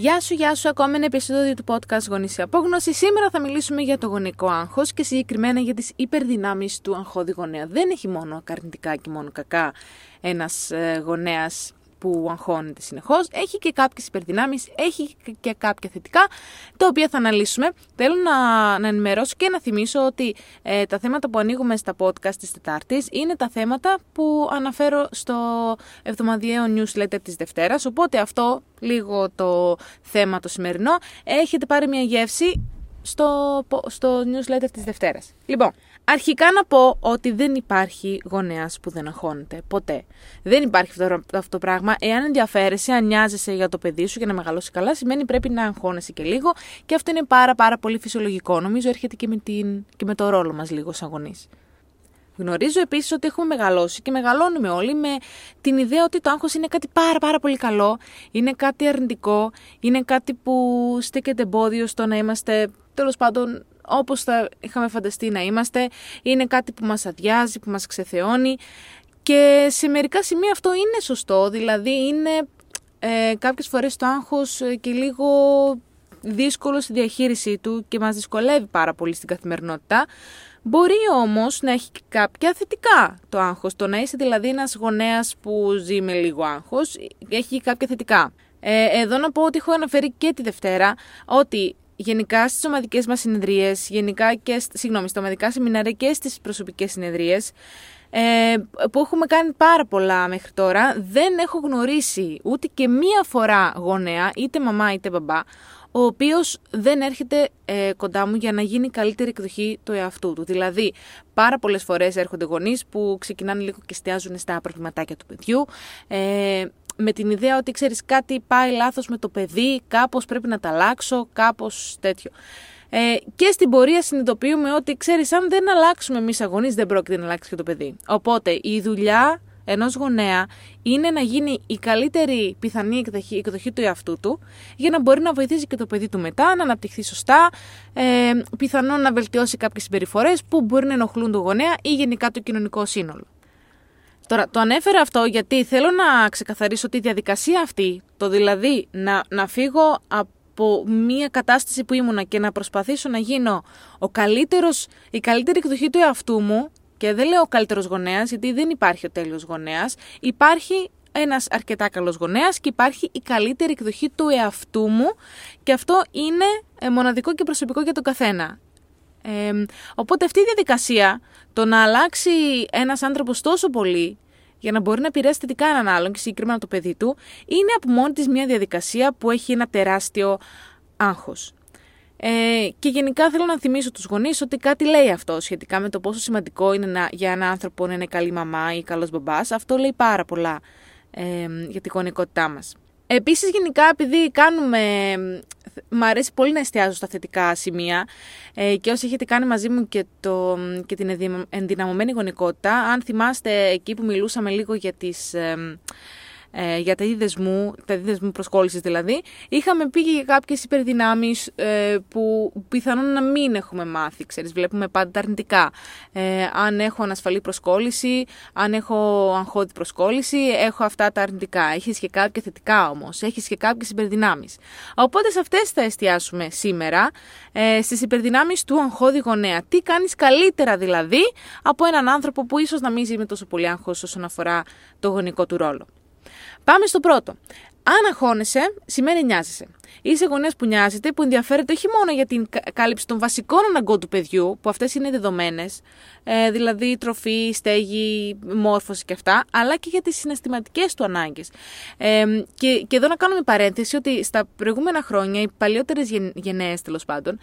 Γεια σου, γεια σου, ακόμα ένα επεισόδιο του podcast Γονείς Απόγνωση. Σήμερα θα μιλήσουμε για το γονικό άγχος και συγκεκριμένα για τις υπερδυνάμεις του αγχώδη γονέα. Δεν έχει μόνο αρνητικά και μόνο κακά ένας ε, γονέας που αγχώνεται συνεχώς. Έχει και κάποιες υπερδυνάμεις, έχει και κάποια θετικά, τα οποία θα αναλύσουμε. Θέλω να, να ενημερώσω και να θυμίσω ότι ε, τα θέματα που ανοίγουμε στα podcast της Τετάρτης είναι τα θέματα που αναφέρω στο εβδομαδιαίο newsletter της Δευτέρας. Οπότε αυτό, λίγο το θέμα το σημερινό, έχετε πάρει μια γεύση στο, στο newsletter της Δευτέρας. Λοιπόν, αρχικά να πω ότι δεν υπάρχει γονέας που δεν αγχώνεται. Ποτέ. Δεν υπάρχει αυτό, αυτό το πράγμα. Εάν ενδιαφέρεσαι, αν νοιάζεσαι για το παιδί σου για να μεγαλώσει καλά, σημαίνει πρέπει να αγχώνεσαι και λίγο και αυτό είναι πάρα πάρα πολύ φυσιολογικό. Νομίζω έρχεται και με, την, και με το ρόλο μας λίγο σαν γονείς. Γνωρίζω επίσης ότι έχουμε μεγαλώσει και μεγαλώνουμε όλοι με την ιδέα ότι το άγχος είναι κάτι πάρα πάρα πολύ καλό, είναι κάτι αρνητικό, είναι κάτι που στέκεται εμπόδιο στο να είμαστε τέλος πάντων όπως θα είχαμε φανταστεί να είμαστε, είναι κάτι που μας αδειάζει, που μας ξεθεώνει και σε μερικά σημεία αυτό είναι σωστό, δηλαδή είναι ε, κάποιες φορές το άγχος ε, και λίγο δύσκολο στη διαχείρισή του και μας δυσκολεύει πάρα πολύ στην καθημερινότητα. Μπορεί όμως να έχει κάποια θετικά το άγχος. Το να είσαι δηλαδή ένας γονέας που ζει με λίγο άγχος έχει κάποια θετικά. Ε, εδώ να πω ότι έχω αναφέρει και τη Δευτέρα ότι γενικά στις ομαδικές μας συνεδρίες, γενικά και συγγνώμη, στα ομαδικά σεμινάρια και στις προσωπικές συνεδρίες, ε, που έχουμε κάνει πάρα πολλά μέχρι τώρα, δεν έχω γνωρίσει ούτε και μία φορά γονέα, είτε μαμά είτε μπαμπά, ο οποίος δεν έρχεται ε, κοντά μου για να γίνει καλύτερη εκδοχή του εαυτού του. Δηλαδή, πάρα πολλές φορές έρχονται γονείς που ξεκινάνε λίγο και εστιάζουν στα προβληματάκια του παιδιού, ε, με την ιδέα ότι ξέρεις κάτι πάει λάθος με το παιδί, κάπως πρέπει να τα αλλάξω, κάπως τέτοιο. Ε, και στην πορεία συνειδητοποιούμε ότι ξέρεις, αν δεν αλλάξουμε εμείς αγωνεί, δεν πρόκειται να αλλάξει και το παιδί. Οπότε η δουλειά ενός γονέα είναι να γίνει η καλύτερη πιθανή εκδοχή, εκδοχή του εαυτού του για να μπορεί να βοηθήσει και το παιδί του μετά, να αναπτυχθεί σωστά, ε, πιθανόν να βελτιώσει κάποιες συμπεριφορές που μπορεί να ενοχλούν τον γονέα ή γενικά το κοινωνικό σύνολο. Τώρα, το ανέφερα αυτό γιατί θέλω να ξεκαθαρίσω τη διαδικασία αυτή, το δηλαδή να, να φύγω από μια κατάσταση που ήμουνα και να προσπαθήσω να γίνω ο καλύτερος, η καλύτερη εκδοχή του εαυτού μου και δεν λέω ο καλύτερος γονέας γιατί δεν υπάρχει ο τέλειος γονέας, υπάρχει ένας αρκετά καλός γονέας και υπάρχει η καλύτερη εκδοχή του εαυτού μου και αυτό είναι ε, μοναδικό και προσωπικό για τον καθένα. Ε, οπότε αυτή η διαδικασία, το να αλλάξει ένας άνθρωπος τόσο πολύ για να μπορεί να επηρεάσει θετικά έναν άλλον και συγκεκριμένα το παιδί του, είναι από μόνη της μια διαδικασία που έχει ένα τεράστιο άγχος. Ε, και γενικά θέλω να θυμίσω τους γονείς ότι κάτι λέει αυτό σχετικά με το πόσο σημαντικό είναι να, για έναν άνθρωπο να είναι καλή μαμά ή καλός μπαμπάς. Αυτό λέει πάρα πολλά ε, για την γονικότητά μας. Επίσης γενικά επειδή κάνουμε, μ' αρέσει πολύ να εστιάζω στα θετικά σημεία ε, και όσοι έχετε κάνει μαζί μου και, το, και την ενδυναμωμένη γονικότητα, αν θυμάστε εκεί που μιλούσαμε λίγο για τις... Ε, ε, για τα δεσμού, τα δεσμού προσκόλλησης δηλαδή, είχαμε πει και για κάποιες υπερδυνάμεις ε, που πιθανόν να μην έχουμε μάθει, ξέρεις, βλέπουμε πάντα τα αρνητικά. Ε, αν έχω ανασφαλή προσκόλληση, αν έχω αγχώδη προσκόλληση, έχω αυτά τα αρνητικά. Έχεις και κάποια θετικά όμως, έχεις και κάποιες υπερδυνάμεις. Οπότε σε αυτές θα εστιάσουμε σήμερα, ε, στις υπερδυνάμεις του αγχώδη γονέα. Τι κάνεις καλύτερα δηλαδή από έναν άνθρωπο που ίσως να μην ζει με τόσο πολύ άγχος όσον αφορά το γονικό του ρόλο. Πάμε στο πρώτο. Αν αγχώνεσαι, σημαίνει νοιάζεσαι. Είσαι γονέας που νοιάζεται, που ενδιαφέρεται όχι μόνο για την κάλυψη των βασικών αναγκών του παιδιού, που αυτές είναι δεδομένες, ε, δηλαδή τροφή, στέγη, μόρφωση και αυτά, αλλά και για τις συναισθηματικές του ανάγκες. Ε, και, και εδώ να κάνουμε παρένθεση ότι στα προηγούμενα χρόνια, οι παλιότερες γενναίες τέλος πάντων,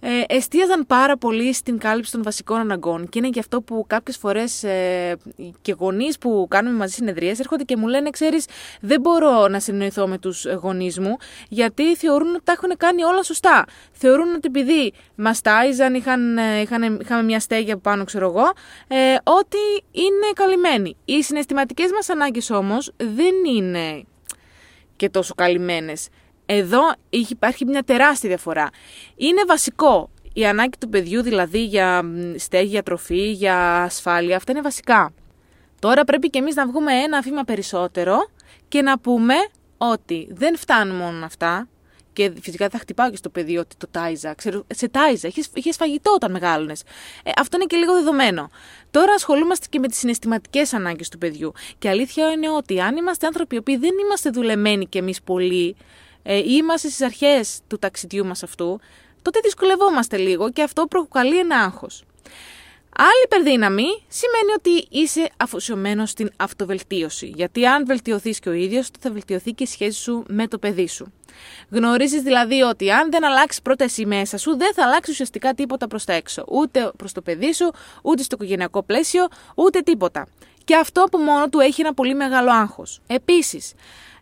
ε, εστίαζαν πάρα πολύ στην κάλυψη των βασικών αναγκών και είναι και αυτό που κάποιες φορές ε, και γονείς που κάνουμε μαζί συνεδρίες έρχονται και μου λένε ξέρεις δεν μπορώ να συνεννοηθώ με τους γονείς μου γιατί θεωρούν ότι τα έχουν κάνει όλα σωστά. Θεωρούν ότι επειδή μας τάιζαν, είχαν, ε, είχαν, είχαμε μια στέγη από πάνω ξέρω εγώ, ε, ότι είναι καλυμμένοι. Οι συναισθηματικές μας ανάγκες όμως δεν είναι και τόσο καλυμμένες. Εδώ υπάρχει μια τεράστια διαφορά. Είναι βασικό η ανάγκη του παιδιού δηλαδή για στέγη, για τροφή, για ασφάλεια, αυτά είναι βασικά. Τώρα πρέπει και εμείς να βγούμε ένα βήμα περισσότερο και να πούμε ότι δεν φτάνουν μόνο αυτά, Και φυσικά θα χτυπάω και στο παιδί ότι το τάιζα. Ξέρω, σε τάιζα, είχες φαγητό όταν μεγάλωνες. Ε, αυτό είναι και λίγο δεδομένο. Τώρα ασχολούμαστε και με τις συναισθηματικές ανάγκες του παιδιού. Και αλήθεια είναι ότι αν είμαστε άνθρωποι οι οποίοι δεν είμαστε δουλεμένοι κι εμείς πολύ, ε, ή είμαστε στις αρχές του ταξιδιού μας αυτού, τότε δυσκολευόμαστε λίγο και αυτό προκαλεί ένα άγχος. Άλλη υπερδύναμη σημαίνει ότι είσαι αφοσιωμένος στην αυτοβελτίωση. Γιατί αν βελτιωθείς και ο ίδιος, θα βελτιωθεί και η σχέση σου με το παιδί σου. Γνωρίζεις δηλαδή ότι αν δεν αλλάξεις πρώτα εσύ μέσα σου, δεν θα αλλάξει ουσιαστικά τίποτα προς τα έξω. Ούτε προς το παιδί σου, ούτε στο οικογενειακό πλαίσιο, ούτε τίποτα. Και αυτό από μόνο του έχει ένα πολύ μεγάλο άγχος. Επίσης,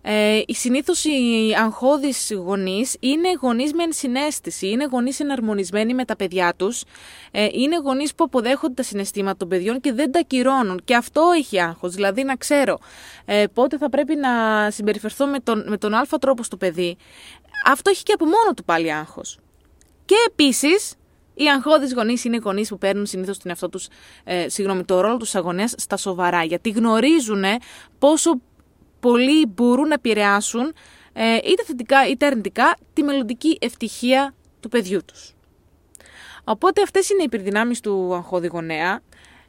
ε, Συνήθως οι αγχώδεις γονείς είναι γονείς με ενσυναίσθηση, είναι γονείς εναρμονισμένοι με τα παιδιά τους, ε, είναι γονείς που αποδέχονται τα συναισθήματα των παιδιών και δεν τα κυρώνουν. Και αυτό έχει άγχος. Δηλαδή να ξέρω ε, πότε θα πρέπει να συμπεριφερθώ με τον, με τον Α τρόπο στο παιδί. Αυτό έχει και από μόνο του πάλι άγχος. Και επίσης, οι αγχώδεις γονείς είναι γονείς που παίρνουν συνήθως τον εαυτό τους, ε, συγγνώμη, το ρόλο τους αγωνίας στα σοβαρά, γιατί γνωρίζουν πόσο πολλοί μπορούν να επηρεάσουν ε, είτε θετικά είτε αρνητικά τη μελλοντική ευτυχία του παιδιού τους. Οπότε αυτές είναι οι υπερδυνάμεις του αγχώδη γονέα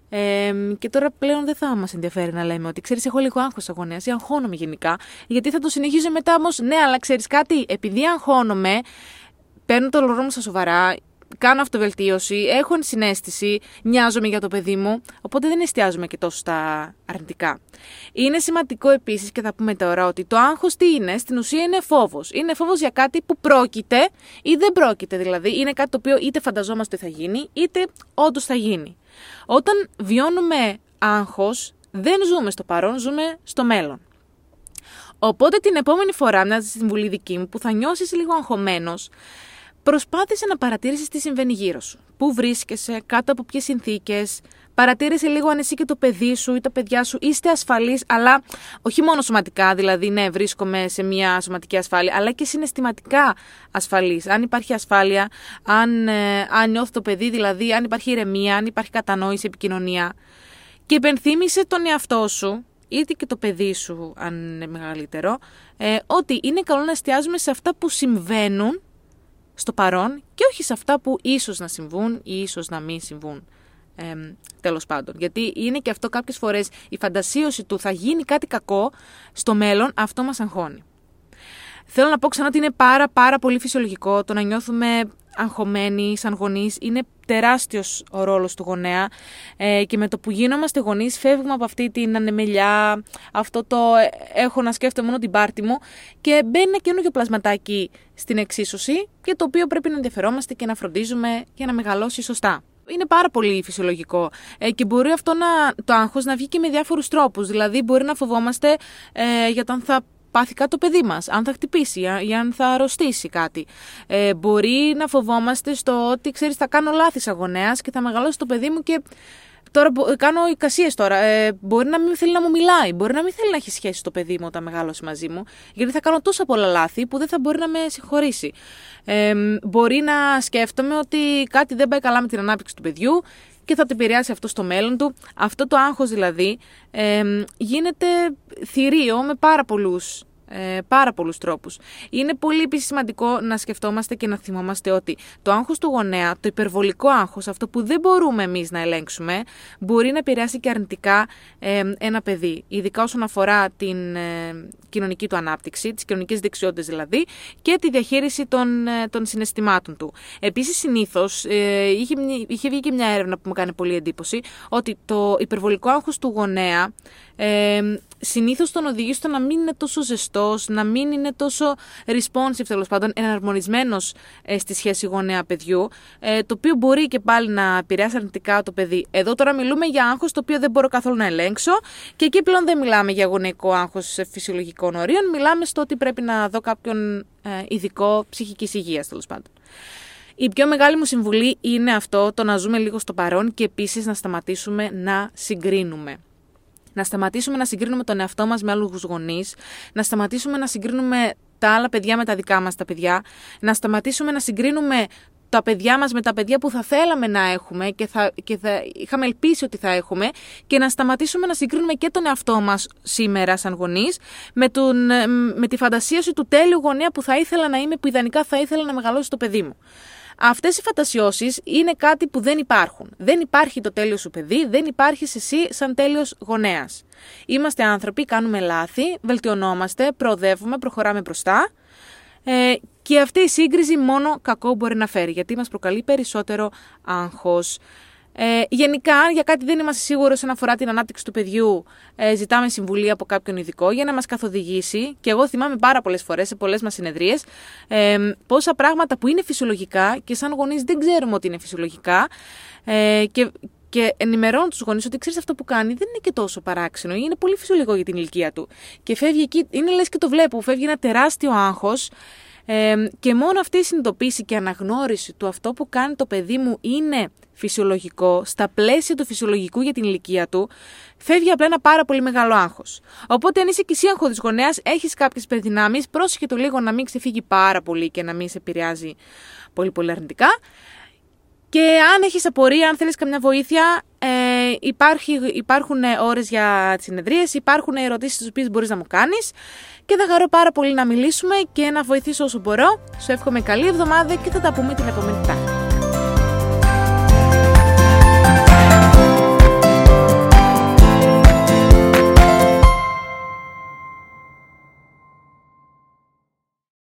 ε, και τώρα πλέον δεν θα μας ενδιαφέρει να λέμε ότι ξέρεις έχω λίγο άγχος αγωνίας ή αγχώνομαι γενικά γιατί θα το συνεχίζω μετά όμως ναι αλλά ξέρεις κάτι επειδή αγχώνομαι παίρνω το λογό μου στα σοβαρά κάνω αυτοβελτίωση, έχω συνέστηση, νοιάζομαι για το παιδί μου, οπότε δεν εστιάζουμε και τόσο στα αρνητικά. Είναι σημαντικό επίσης και θα πούμε τώρα ότι το άγχος τι είναι, στην ουσία είναι φόβος. Είναι φόβος για κάτι που πρόκειται ή δεν πρόκειται, δηλαδή είναι κάτι το οποίο είτε φανταζόμαστε ότι θα γίνει, είτε όντως θα γίνει. Όταν βιώνουμε άγχος, δεν ζούμε στο παρόν, ζούμε στο μέλλον. Οπότε την επόμενη φορά, μια συμβουλή δική μου, που θα νιώσεις λίγο αγχωμένος, Προσπάθησε να παρατηρήσει τι συμβαίνει γύρω σου. Πού βρίσκεσαι, κάτω από ποιες συνθήκες. Παρατήρησε λίγο αν εσύ και το παιδί σου ή τα παιδιά σου είστε ασφαλείς, αλλά όχι μόνο σωματικά, δηλαδή ναι, βρίσκομαι σε μια σωματική ασφάλεια, αλλά και συναισθηματικά ασφαλή. Αν υπάρχει ασφάλεια, αν, ε, αν νιώθει το παιδί, δηλαδή αν υπάρχει ηρεμία, αν υπάρχει κατανόηση, επικοινωνία. Και υπενθύμησε τον εαυτό σου, είτε και το παιδί σου, αν είναι μεγαλύτερο, ε, ότι είναι καλό να εστιάζουμε σε αυτά που συμβαίνουν στο παρόν και όχι σε αυτά που ίσως να συμβούν ή ίσως να μην συμβούν. Ε, τέλος πάντων. Γιατί είναι και αυτό κάποιες φορές η φαντασίωση του θα γίνει κάτι κακό στο μέλλον, αυτό μας αγχώνει. Θέλω να πω ξανά ότι είναι πάρα πάρα πολύ φυσιολογικό το να νιώθουμε αγχωμένοι σαν γονείς. Είναι τεράστιος ο ρόλος του γονέα ε, και με το που γίνομαστε γονείς φεύγουμε από αυτή την ανεμελιά, αυτό το ε, έχω να σκέφτομαι μόνο την πάρτη μου και μπαίνει ένα καινούργιο πλασματάκι στην εξίσωση και το οποίο πρέπει να ενδιαφερόμαστε και να φροντίζουμε για να μεγαλώσει σωστά. Είναι πάρα πολύ φυσιολογικό ε, και μπορεί αυτό να, το άγχος να βγει και με διάφορους τρόπους. Δηλαδή μπορεί να φοβόμαστε ε, για το αν θα πάθει κάτι το παιδί μας, αν θα χτυπήσει ή αν θα αρρωστήσει κάτι. Ε, μπορεί να φοβόμαστε στο ότι, ξέρεις, θα κάνω λάθη αγωνέας και θα μεγαλώσει το παιδί μου και Τώρα κάνω εικασίες τώρα. Ε, μπορεί να μην θέλει να μου μιλάει, μπορεί να μην θέλει να έχει σχέση το παιδί μου όταν μεγαλώσει μαζί μου, γιατί θα κάνω τόσα πολλά λάθη που δεν θα μπορεί να με συγχωρήσει. Ε, μπορεί να σκέφτομαι ότι κάτι δεν πάει καλά με την ανάπτυξη του παιδιού και θα το επηρεάσει αυτό στο μέλλον του. Αυτό το άγχος δηλαδή ε, γίνεται θηρίο με πάρα πολλούς ε, πάρα πολλούς τρόπους. Είναι πολύ επίσης σημαντικό να σκεφτόμαστε και να θυμόμαστε ότι το άγχος του γονέα, το υπερβολικό άγχος, αυτό που δεν μπορούμε εμείς να ελέγξουμε, μπορεί να επηρεάσει και αρνητικά ε, ένα παιδί. Ειδικά όσον αφορά την ε, κοινωνική του ανάπτυξη, τις κοινωνικές δεξιότητες δηλαδή, και τη διαχείριση των, ε, των συναισθημάτων του. Επίσης, συνήθως ε, είχε, είχε βγει και μια έρευνα που μου κάνει πολύ εντύπωση ότι το υπερβολικό άγχος του γονέα ε, συνήθως τον οδηγεί στο να μην είναι τόσο ζεστό, να μην είναι τόσο responsive τέλος πάντων, εναρμονισμένος ε, στη σχέση γονέα-παιδιού, ε, το οποίο μπορεί και πάλι να επηρεάσει αρνητικά το παιδί. Εδώ τώρα μιλούμε για άγχος το οποίο δεν μπορώ καθόλου να ελέγξω και εκεί πλέον δεν μιλάμε για γονεϊκό άγχος φυσιολογικών ορίων, μιλάμε στο ότι πρέπει να δω κάποιον ε, ειδικό ψυχικής υγείας τέλος πάντων. Η πιο μεγάλη μου συμβουλή είναι αυτό, το να ζούμε λίγο στο παρόν και επίσης να σταματήσουμε να συγκρίνουμε να σταματήσουμε να συγκρίνουμε τον εαυτό μας με άλλους γονείς, να σταματήσουμε να συγκρίνουμε τα άλλα παιδιά με τα δικά μας τα παιδιά, να σταματήσουμε να συγκρίνουμε τα παιδιά μας με τα παιδιά που θα θέλαμε να έχουμε και θα, και θα είχαμε ελπίσει ότι θα έχουμε και να σταματήσουμε να συγκρίνουμε και τον εαυτό μας σήμερα σαν γονείς με, τον, με τη φαντασίαση του τέλειου γονέα που θα ήθελα να είμαι, που ιδανικά θα ήθελα να μεγαλώσει το παιδί μου. Αυτές οι φαντασιώσεις είναι κάτι που δεν υπάρχουν. Δεν υπάρχει το τέλειος σου παιδί, δεν υπάρχεις εσύ σαν τέλειος γονέας. Είμαστε άνθρωποι, κάνουμε λάθη, βελτιωνόμαστε, προοδεύουμε, προχωράμε μπροστά ε, και αυτή η σύγκριση μόνο κακό μπορεί να φέρει, γιατί μας προκαλεί περισσότερο άγχος. Ε, γενικά, για κάτι δεν είμαστε σίγουροι όσον αφορά την ανάπτυξη του παιδιού, ε, ζητάμε συμβουλή από κάποιον ειδικό για να μας καθοδηγήσει. Και εγώ θυμάμαι πάρα πολλές φορές σε πολλές μας συνεδρίες ε, πόσα πράγματα που είναι φυσιολογικά και σαν γονείς δεν ξέρουμε ότι είναι φυσιολογικά. Ε, και, και ενημερώνω τους γονείς ότι ξέρεις αυτό που κάνει δεν είναι και τόσο παράξενο, είναι πολύ φυσιολογικό για την ηλικία του. Και φεύγει εκεί, είναι λες και το βλέπω, φεύγει ένα τεράστιο άγχος. Ε, και μόνο αυτή η συνειδητοποίηση και αναγνώριση του αυτό που κάνει το παιδί μου είναι φυσιολογικό, στα πλαίσια του φυσιολογικού για την ηλικία του, φεύγει απλά ένα πάρα πολύ μεγάλο άγχος. Οπότε, αν είσαι και εσύ άγχος γονέας, έχεις κάποιες υπερδυνάμει, πρόσεχε το λίγο να μην ξεφύγει πάρα πολύ και να μην σε επηρεάζει πολύ πολύ αρνητικά. Και αν έχεις απορία, αν θέλεις καμιά βοήθεια, ε, υπάρχει, υπάρχουν ώρες για τις συνεδρίες, υπάρχουν ερωτήσεις τις οποίες μπορείς να μου κάνεις και θα χαρώ πάρα πολύ να μιλήσουμε και να βοηθήσω όσο μπορώ. Σου εύχομαι καλή εβδομάδα και θα τα πούμε την επόμενη τάχη.